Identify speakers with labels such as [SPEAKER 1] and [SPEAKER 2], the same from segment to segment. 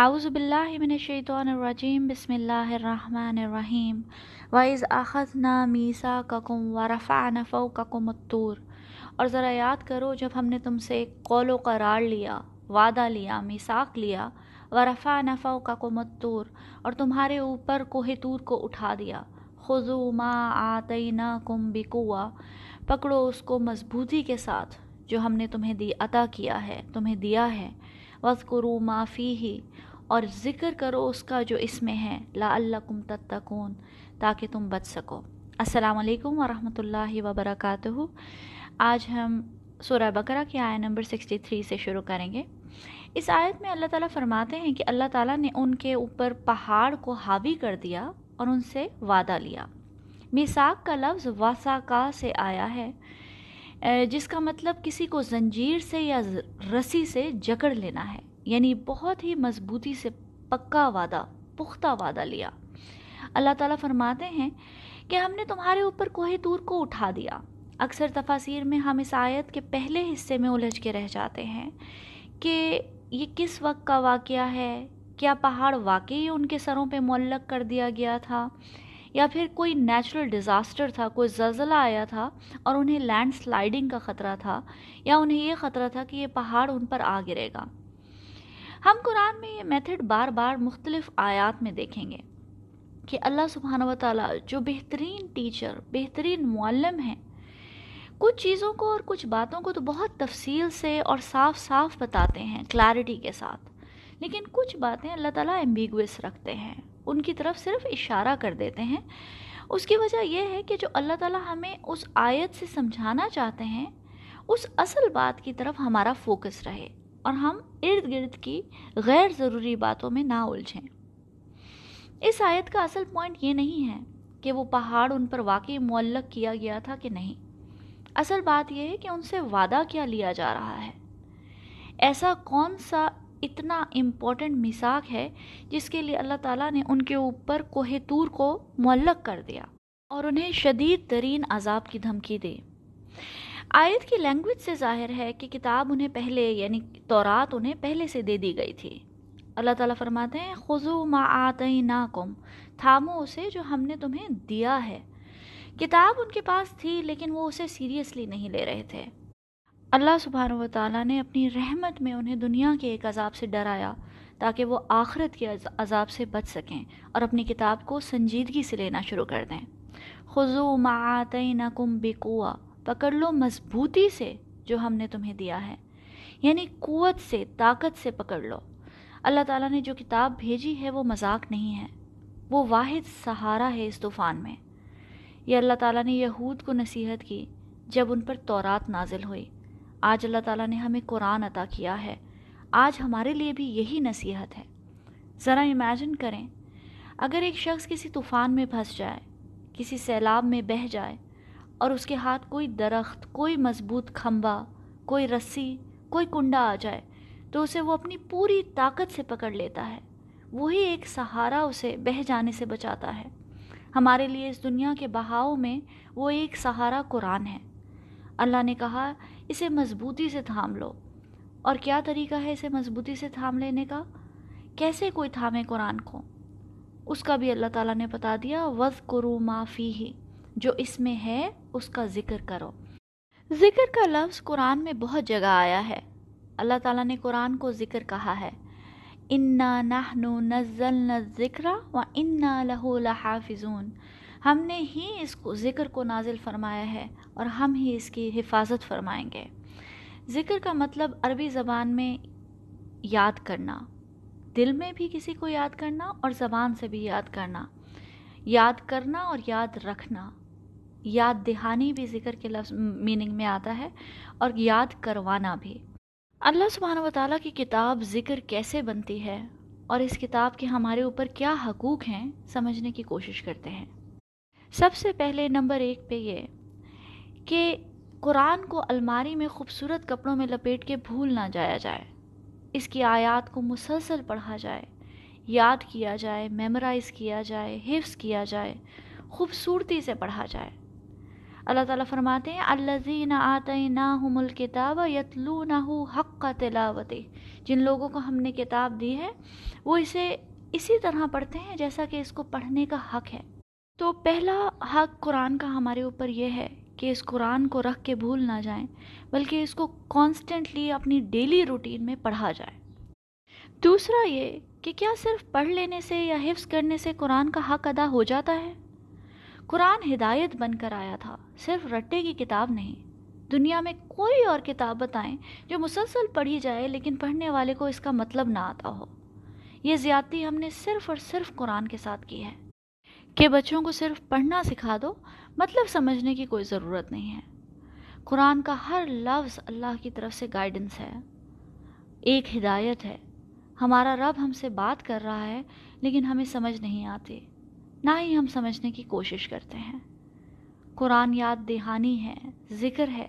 [SPEAKER 1] اعوذ باللہ من الشیطان الرجیم، بسم اللہ الرحمن الرحیم. وَإِذْ أَخَذْنَا مِيثَاقَكُمْ وَرَفَعْنَا فَوْقَكُمُ الطُّورَ. اور ذرا یاد کرو، جب ہم نے تم سے قول و قرار لیا، وعدہ لیا، میثاق لیا، ورفعنا فوقکم الطور اور تمہارے اوپر کوہ تور کو اٹھا دیا، خذوا ما آتیناکم بقوہ پکڑو اس کو مضبوطی کے ساتھ، جو ہم نے تمہیں دی، عطا کیا ہے، تمہیں دیا ہے۔ وَذْكُرُوا مَا فِيهِ اور ذکر کرو اس کا جو اس میں ہے لَعَلَّكُمْ تَتَّقُونَ، تاکہ تم بچ سکو۔ السلام علیکم ورحمۃ اللہ وبرکاتہ۔ آج ہم سورہ بقرہ کی آیت نمبر 63 سے شروع کریں گے۔ اس آیت میں اللہ تعالیٰ فرماتے ہیں کہ اللہ تعالیٰ نے ان کے اوپر پہاڑ کو حاوی کر دیا اور ان سے وعدہ لیا۔ میساک کا لفظ واساکا سے آیا ہے۔ جس کا مطلب کسی کو زنجیر سے یا رسی سے جکڑ لینا ہے یعنی بہت ہی مضبوطی سے پکا وعدہ، پختہ وعدہ لیا۔ اللہ تعالیٰ فرماتے ہیں کہ ہم نے تمہارے اوپر کوہ تور کو اٹھا دیا۔ اکثر تفاصیر میں ہم اس آیت کے پہلے حصے میں الجھ کے رہ جاتے ہیں کہ یہ کس وقت کا واقعہ ہے؟ کیا پہاڑ واقعی ان کے سروں پہ معلق کر دیا گیا تھا؟ یا پھر کوئی نیچرل ڈیزاسٹر تھا، کوئی زلزلہ آیا تھا اور انہیں لینڈ سلائڈنگ کا خطرہ تھا یا انہیں یہ خطرہ تھا کہ یہ پہاڑ ان پر آ گرے گا۔ ہم قرآن میں یہ میتھڈ بار بار مختلف آیات میں دیکھیں گے کہ اللہ سبحانہ و تعالیٰ جو بہترین ٹیچر بہترین معلم ہیں، کچھ چیزوں کو اور کچھ باتوں کو تو بہت تفصیل سے اور صاف صاف بتاتے ہیں کلیرٹی کے ساتھ۔ لیکن کچھ باتیں اللہ تعالیٰ ایمبیگوس رکھتے ہیں۔ ان کی طرف صرف اشارہ کر دیتے ہیں۔ اس کی وجہ یہ ہے کہ جو اللہ تعالیٰ ہمیں اس آیت سے سمجھانا چاہتے ہیں، اس اصل بات کی طرف ہمارا فوکس رہے اور ہم ارد گرد کی غیر ضروری باتوں میں نہ الجھیں۔ اس آیت کا اصل پوائنٹ یہ نہیں ہے کہ وہ پہاڑ ان پر واقعی معلق کیا گیا تھا کہ نہیں۔ اصل بات یہ ہے کہ ان سے وعدہ کیا لیا جا رہا ہے۔ ایسا کون سا اتنا امپورٹنٹ مساق ہے جس کے لیے اللہ تعالیٰ نے ان کے اوپر کوہ تور کو معلق کر دیا اور انہیں شدید ترین عذاب کی دھمکی دی۔ آیت کی لینگویج سے ظاہر ہے کہ کتاب انہیں پہلے یعنی تورات انہیں پہلے سے دے دی گئی تھی۔ اللہ تعالیٰ فرماتے ہیں خزو ما آتیناکم، تھامو اسے جو ہم نے تمہیں دیا ہے۔ کتاب ان کے پاس تھی، لیکن وہ اسے سیریسلی نہیں لے رہے تھے۔ اللہ سبحانہ و تعالیٰ نے اپنی رحمت میں انہیں دنیا کے ایک عذاب سے ڈرایا تاکہ وہ آخرت کے عذاب سے بچ سکیں اور اپنی کتاب کو سنجیدگی سے لینا شروع کر دیں۔ خزو معتعینکم بقوا پکڑ لو مضبوطی سے جو ہم نے تمہیں دیا ہے یعنی قوت سے، طاقت سے پکڑ لو۔ اللہ تعالیٰ نے جو کتاب بھیجی ہے وہ مذاق نہیں ہے، وہ واحد سہارا ہے اس طوفان میں۔ یہ اللہ تعالیٰ نے یہود کو نصیحت کی جب ان پر تورات نازل ہوئی۔ آج اللہ تعالیٰ نے ہمیں قرآن عطا کیا ہے۔ آج ہمارے لیے بھی یہی نصیحت ہے۔ ذرا امیجن کریں، اگر ایک شخص کسی طوفان میں پھنس جائے، کسی سیلاب میں بہہ جائے اور اس کے ہاتھ کوئی درخت، کوئی مضبوط کھمبا، کوئی رسی، کوئی کنڈا آ جائے، تو اسے وہ اپنی پوری طاقت سے پکڑ لیتا ہے۔ وہی ایک سہارا اسے بہہ جانے سے بچاتا ہے۔ ہمارے لیے اس دنیا کے بہاؤ میں وہ ایک سہارا قرآن ہے۔ اللہ نے کہا اسے مضبوطی سے تھام لو۔ اور کیا طریقہ ہے اسے مضبوطی سے تھام لینے کا؟ کیسے کوئی تھامے قرآن کو؟ اس کا بھی اللہ تعالیٰ نے بتا دیا وز کرو معافی ہی جو اس میں ہے، اس کا ذکر کرو۔ ذکر کا لفظ قرآن میں بہت جگہ آیا ہے۔ اللہ تعالیٰ نے قرآن کو ذکر کہا ہے۔ انا نحن نزلنا الذکر و انا لہو لحافظون۔ ہم نے ہی اس کو ذکر کو نازل فرمایا ہے اور ہم ہی اس کی حفاظت فرمائیں گے۔ ذکر کا مطلب عربی زبان میں یاد کرنا، دل میں بھی کسی کو یاد کرنا اور زبان سے بھی یاد کرنا۔ یاد کرنا اور یاد رکھنا، یاد دہانی بھی ذکر کے لفظ میننگ میں آتا ہے اور یاد کروانا بھی۔ اللہ سبحانہ و تعالیٰ کی کتاب ذکر کیسے بنتی ہے اور اس کتاب کے ہمارے اوپر کیا حقوق ہیں، سمجھنے کی کوشش کرتے ہیں۔ سب سے پہلے نمبر ایک پہ یہ کہ قرآن کو الماری میں خوبصورت کپڑوں میں لپیٹ کے بھول نہ جایا جائے۔ اس کی آیات کو مسلسل پڑھا جائے، یاد کیا جائے میمورائز کیا جائے، حفظ کیا جائے، خوبصورتی سے پڑھا جائے۔ اللہ تعالیٰ فرماتے ہیں الزین آتیناہم الکتاب یتلونہ حق تلاوت جن لوگوں کو ہم نے کتاب دی ہے، وہ اسے اسی طرح پڑھتے ہیں جیسا کہ اس کو پڑھنے کا حق ہے۔ تو پہلا حق قرآن کا ہمارے اوپر یہ ہے کہ اس قرآن کو رکھ کے بھول نہ جائیں، بلکہ اس کو کانسٹنٹلی اپنی ڈیلی روٹین میں پڑھا جائے۔ دوسرا یہ کہ کیا صرف پڑھ لینے سے یا حفظ کرنے سے قرآن کا حق ادا ہو جاتا ہے؟ قرآن ہدایت بن کر آیا تھا، صرف رٹے کی کتاب نہیں۔ دنیا میں کوئی اور کتاب بتائیں جو مسلسل پڑھی جائے لیکن پڑھنے والے کو اس کا مطلب نہ آتا ہو۔ یہ زیادتی ہم نے صرف اور صرف قرآن کے ساتھ کی ہے۔ کہ بچوں کو صرف پڑھنا سکھا دو مطلب سمجھنے کی کوئی ضرورت نہیں ہے۔ قرآن کا ہر لفظ اللہ کی طرف سے گائیڈنس ہے۔ ایک ہدایت ہے۔ ہمارا رب ہم سے بات کر رہا ہے، لیکن ہمیں سمجھ نہیں آتی۔ نہ ہی ہم سمجھنے کی کوشش کرتے ہیں۔ قرآن یاد دہانی ہے، ذکر ہے۔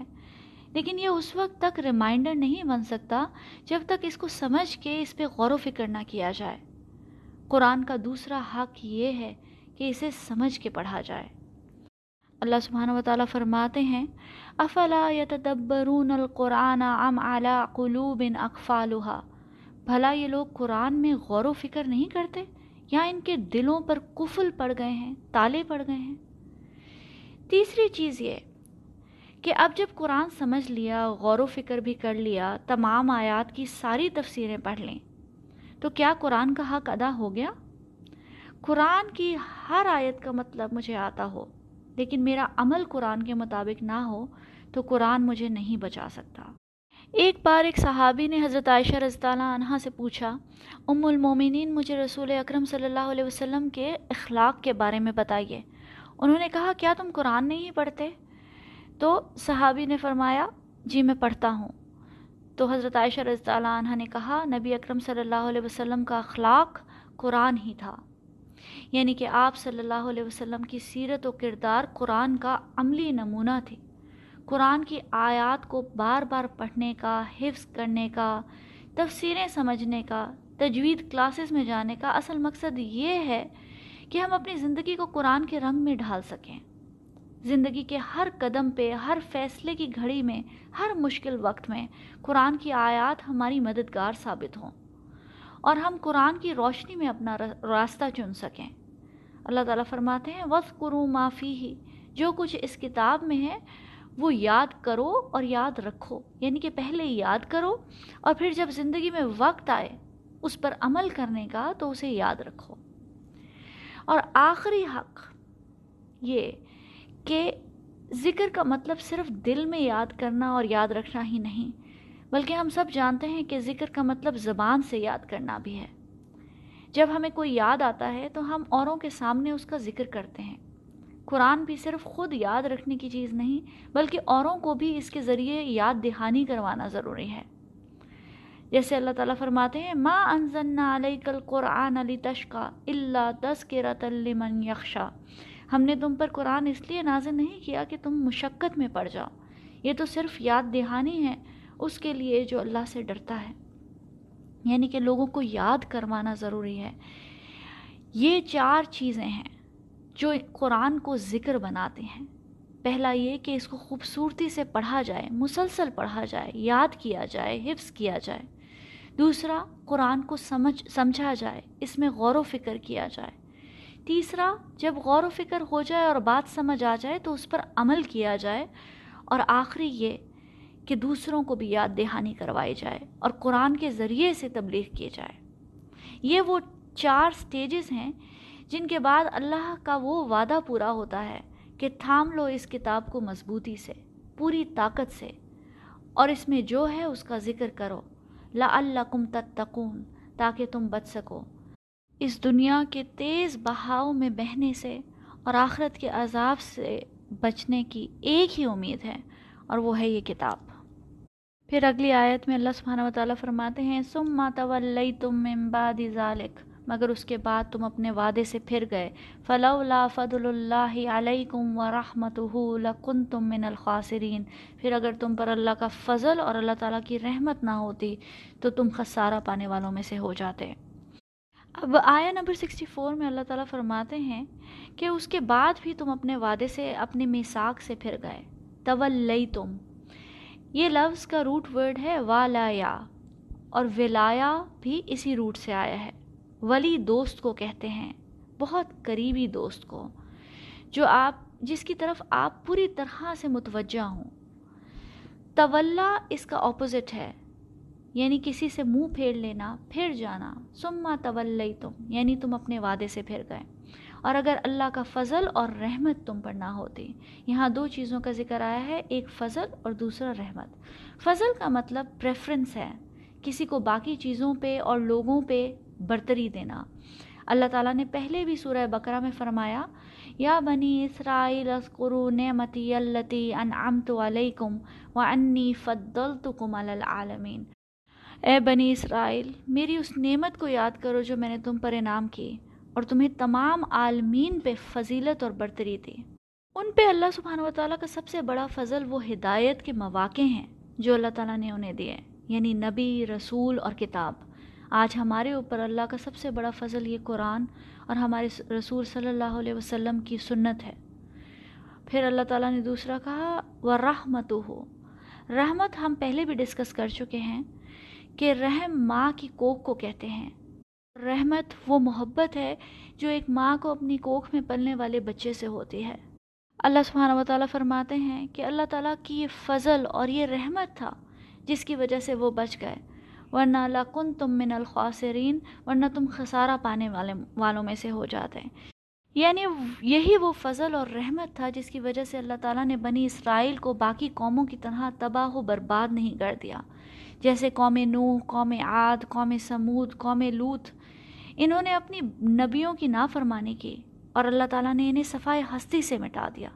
[SPEAKER 1] لیکن یہ اس وقت تک ریمائنڈر نہیں بن سکتا جب تک اس کو سمجھ کے اس پہ غور و فکر نہ کیا جائے۔ قرآن کا دوسرا حق یہ ہے کہ اسے سمجھ کے پڑھا جائے۔ اللہ سبحانہ و تعالیٰ فرماتے ہیں، افلا یتدبرون القرآن ام علی قلوب اقفالها بھلا یہ لوگ قرآن میں غور و فکر نہیں کرتے؟ یا ان کے دلوں پر کفل پڑ گئے ہیں، تالے پڑ گئے ہیں؟ تیسری چیز یہ کہ اب جب قرآن سمجھ لیا، غور و فکر بھی کر لیا، تمام آیات کی ساری تفسیریں پڑھ لیں، تو کیا قرآن کا حق ادا ہو گیا؟ قرآن کی ہر آیت کا مطلب مجھے آتا ہو، لیکن میرا عمل قرآن کے مطابق نہ ہو، تو قرآن مجھے نہیں بچا سکتا۔ ایک بار ایک صحابی نے حضرت عائشہ رضی اللہ عنہ سے پوچھا، ام المومنین، مجھے رسول اکرم صلی اللہ علیہ وسلم کے اخلاق کے بارے میں بتائیے۔ انہوں نے کہا، کیا تم قرآن نہیں پڑھتے؟ تو صحابی نے فرمایا جی میں پڑھتا ہوں۔ تو حضرت عائشہ رضی اللہ عنہ نے کہا، نبی اکرم صلی اللہ علیہ وسلم کا اخلاق قرآن ہی تھا۔ یعنی کہ آپ صلی اللہ علیہ وسلم کی سیرت و کردار قرآن کا عملی نمونہ تھی۔ قرآن کی آیات کو بار بار پڑھنے کا، حفظ کرنے کا، تفسیریں سمجھنے کا، تجوید کلاسز میں جانے کا اصل مقصد یہ ہے کہ ہم اپنی زندگی کو قرآن کے رنگ میں ڈھال سکیں۔ زندگی کے ہر قدم پہ، ہر فیصلے کی گھڑی میں، ہر مشکل وقت میں قرآن کی آیات ہماری مددگار ثابت ہوں۔ اور ہم قرآن کی روشنی میں اپنا راستہ چن سکیں۔ اللہ تعالیٰ فرماتے ہیں وقت قرو معافی ہی جو کچھ اس کتاب میں ہے، وہ یاد کرو اور یاد رکھو۔ یعنی کہ پہلے یاد کرو اور پھر جب زندگی میں وقت آئے اس پر عمل کرنے کا، تو اسے یاد رکھو۔ اور آخری حق یہ کہ ذکر کا مطلب صرف دل میں یاد کرنا اور یاد رکھنا ہی نہیں بلکہ ہم سب جانتے ہیں کہ ذکر کا مطلب زبان سے یاد کرنا بھی ہے۔ جب ہمیں کوئی یاد آتا ہے تو ہم اوروں کے سامنے اس کا ذکر کرتے ہیں۔ قرآن بھی صرف خود یاد رکھنے کی چیز نہیں، بلکہ اوروں کو بھی اس کے ذریعے یاد دہانی کروانا ضروری ہے۔ جیسے اللہ تعالیٰ فرماتے ہیں، ما انزلنا علیک القرآن علی تشکا اللہ تذکرۃ لمن یخشا ہم نے تم پر قرآن اس لیے نازل نہیں کیا کہ تم مشقت میں پڑ جاؤ۔ یہ تو صرف یاد دہانی ہے۔ اس کے لیے جو اللہ سے ڈرتا ہے۔ یعنی کہ لوگوں کو یاد کروانا ضروری ہے۔ یہ چار چیزیں ہیں جو قرآن کو ذکر بناتے ہیں۔ پہلا یہ کہ اس کو خوبصورتی سے پڑھا جائے، مسلسل پڑھا جائے، یاد کیا جائے، حفظ کیا جائے۔ دوسرا، قرآن کو سمجھ، سمجھا جائے، اس میں غور و فکر کیا جائے۔ تیسرا، جب غور و فکر ہو جائے اور بات سمجھ آ جائے تو اس پر عمل کیا جائے۔ اور آخری یہ کہ دوسروں کو بھی یاد دہانی کروائی جائے اور قرآن کے ذریعے سے تبلیغ کی جائے۔ یہ وہ چار سٹیجز ہیں جن کے بعد اللہ کا وہ وعدہ پورا ہوتا ہے کہ تھام لو اس کتاب کو مضبوطی سے، پوری طاقت سے، اور اس میں جو ہے اس کا ذکر کرو۔ لا اللہ کم تتقون، تاکہ تم بچ سکو۔ اس دنیا کے تیز بہاؤ میں بہنے سے اور آخرت کے عذاب سے بچنے کی ایک ہی امید ہے، اور وہ ہے یہ کتاب۔ پھر اگلی آیت میں اللہ سبحانہ و فرماتے ہیں سم تم بعد ذالک مگر اس کے بعد تم اپنے وعدے سے پھر گئے۔ فلولا فضل اللہ علیکم و رحمت لکن تم من الخاسرین پھر اگر تم پر اللہ کا فضل اور اللہ تعالیٰ کی رحمت نہ ہوتی، تو تم خسارہ پانے والوں میں سے ہو جاتے۔ اب آیا نمبر سکسٹی فور میں اللہ تعالیٰ فرماتے ہیں کہ اس کے بعد بھی تم اپنے وعدے سے اپنے میساک سے پھر گئے۔ طول تم یہ لفظ کا روٹ ورڈ ہے والایا اور ولایا بھی اسی روٹ سے آیا ہے۔ ولی دوست کو کہتے ہیں، بہت قریبی دوست کو، جو آپ، جس کی طرف آپ پوری طرح سے متوجہ ہوں۔ طولہ اس کا اپوزٹ ہے یعنی کسی سے منہ پھیر لینا، پھر جانا۔ سما طول تم یعنی تم اپنے وعدے سے پھر گئے۔ اور اگر اللہ کا فضل اور رحمت تم پر نہ ہوتی۔ یہاں دو چیزوں کا ذکر آیا ہے، ایک فضل اور دوسرا رحمت۔ فضل کا مطلب پریفرنس ہے، کسی کو باقی چیزوں پہ اور لوگوں پہ برتری دینا۔ اللہ تعالیٰ نے پہلے بھی سورہ بقرہ میں فرمایا، یا بنی اسرائیل اذکروا نعمتی اللتی انعمت علیکم وانی فضلتکم علی العالمین۔ اے بنی اسرائیل، میری اس نعمت کو یاد کرو جو میں نے تم پر انعام کی۔ اور تمہیں تمام عالمین پہ فضیلت اور برتری دی۔ ان پہ اللہ سبحانہ و تعالیٰ کا سب سے بڑا فضل وہ ہدایت کے مواقع ہیں جو اللہ تعالیٰ نے انہیں دیے یعنی نبی، رسول اور کتاب۔ آج ہمارے اوپر اللہ کا سب سے بڑا فضل یہ قرآن اور ہمارے رسول صلی اللہ علیہ وسلم کی سنت ہے۔ پھر اللہ تعالیٰ نے دوسرا کہا وہ رحمت ہو رحمت ہم پہلے بھی ڈسکس کر چکے ہیں کہ رحم ماں کی کوک کو کہتے ہیں۔ رحمت، وہ محبت ہے جو ایک ماں کو اپنی کوکھ میں پلنے والے بچے سے ہوتی ہے۔ اللہ سبحانہ و تعالیٰ فرماتے ہیں کہ اللہ تعالیٰ کی یہ فضل اور یہ رحمت تھا جس کی وجہ سے وہ بچ گئے۔ ورنہ اللہ کن تم من الخواصرین ورنہ تم خسارہ پانے والے والوں میں سے ہو جاتے ہیں۔ یعنی یہی وہ فضل اور رحمت تھا جس کی وجہ سے اللہ تعالیٰ نے بنی اسرائیل کو باقی قوموں کی طرح تباہ و برباد نہیں کر دیا۔ جیسے قوم نوح، قوم عاد، قوم سمود قوم لوت انہوں نے اپنی نبیوں کی نافرمانی کی اور اللہ تعالیٰ نے انہیں صفائے ہستی سے مٹا دیا۔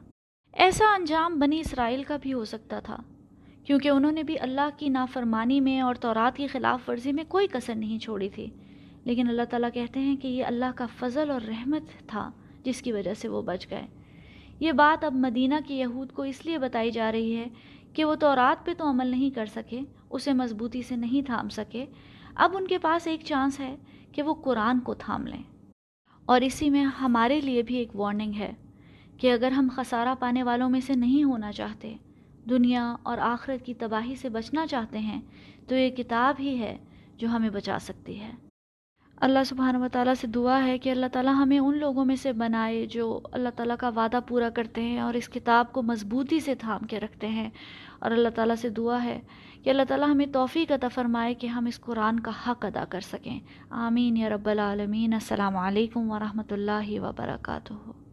[SPEAKER 1] ایسا انجام بنی اسرائیل کا بھی ہو سکتا تھا، کیونکہ انہوں نے بھی اللہ کی نافرمانی میں اور تورات کی خلاف ورزی میں کوئی کسر نہیں چھوڑی تھی۔ لیکن اللہ تعالیٰ کہتے ہیں کہ یہ اللہ کا فضل اور رحمت تھا جس کی وجہ سے وہ بچ گئے۔ یہ بات اب مدینہ کی یہود کو اس لیے بتائی جا رہی ہے کہ وہ تورات پہ تو عمل نہیں کر سکے، اسے مضبوطی سے نہیں تھام سکے۔ اب ان کے پاس ایک چانس ہے کہ وہ قرآن کو تھام لیں۔ اور اسی میں ہمارے لیے بھی ایک وارننگ ہے کہ اگر ہم خسارہ پانے والوں میں سے نہیں ہونا چاہتے، دنیا اور آخرت کی تباہی سے بچنا چاہتے ہیں، تو یہ کتاب ہی ہے جو ہمیں بچا سکتی ہے۔ اللہ سبحانہ و تعالیٰ سے دعا ہے کہ اللہ تعالیٰ ہمیں ان لوگوں میں سے بنائے جو اللہ تعالیٰ کا وعدہ پورا کرتے ہیں اور اس کتاب کو مضبوطی سے تھام کے رکھتے ہیں اور اللہ تعالیٰ سے دعا ہے کہ اللہ تعالیٰ ہمیں توفیق عطا فرمائے کہ ہم اس قرآن کا حق ادا کر سکیں۔ آمین یا رب العالمین۔ السلام علیکم ورحمۃ اللہ وبرکاتہ۔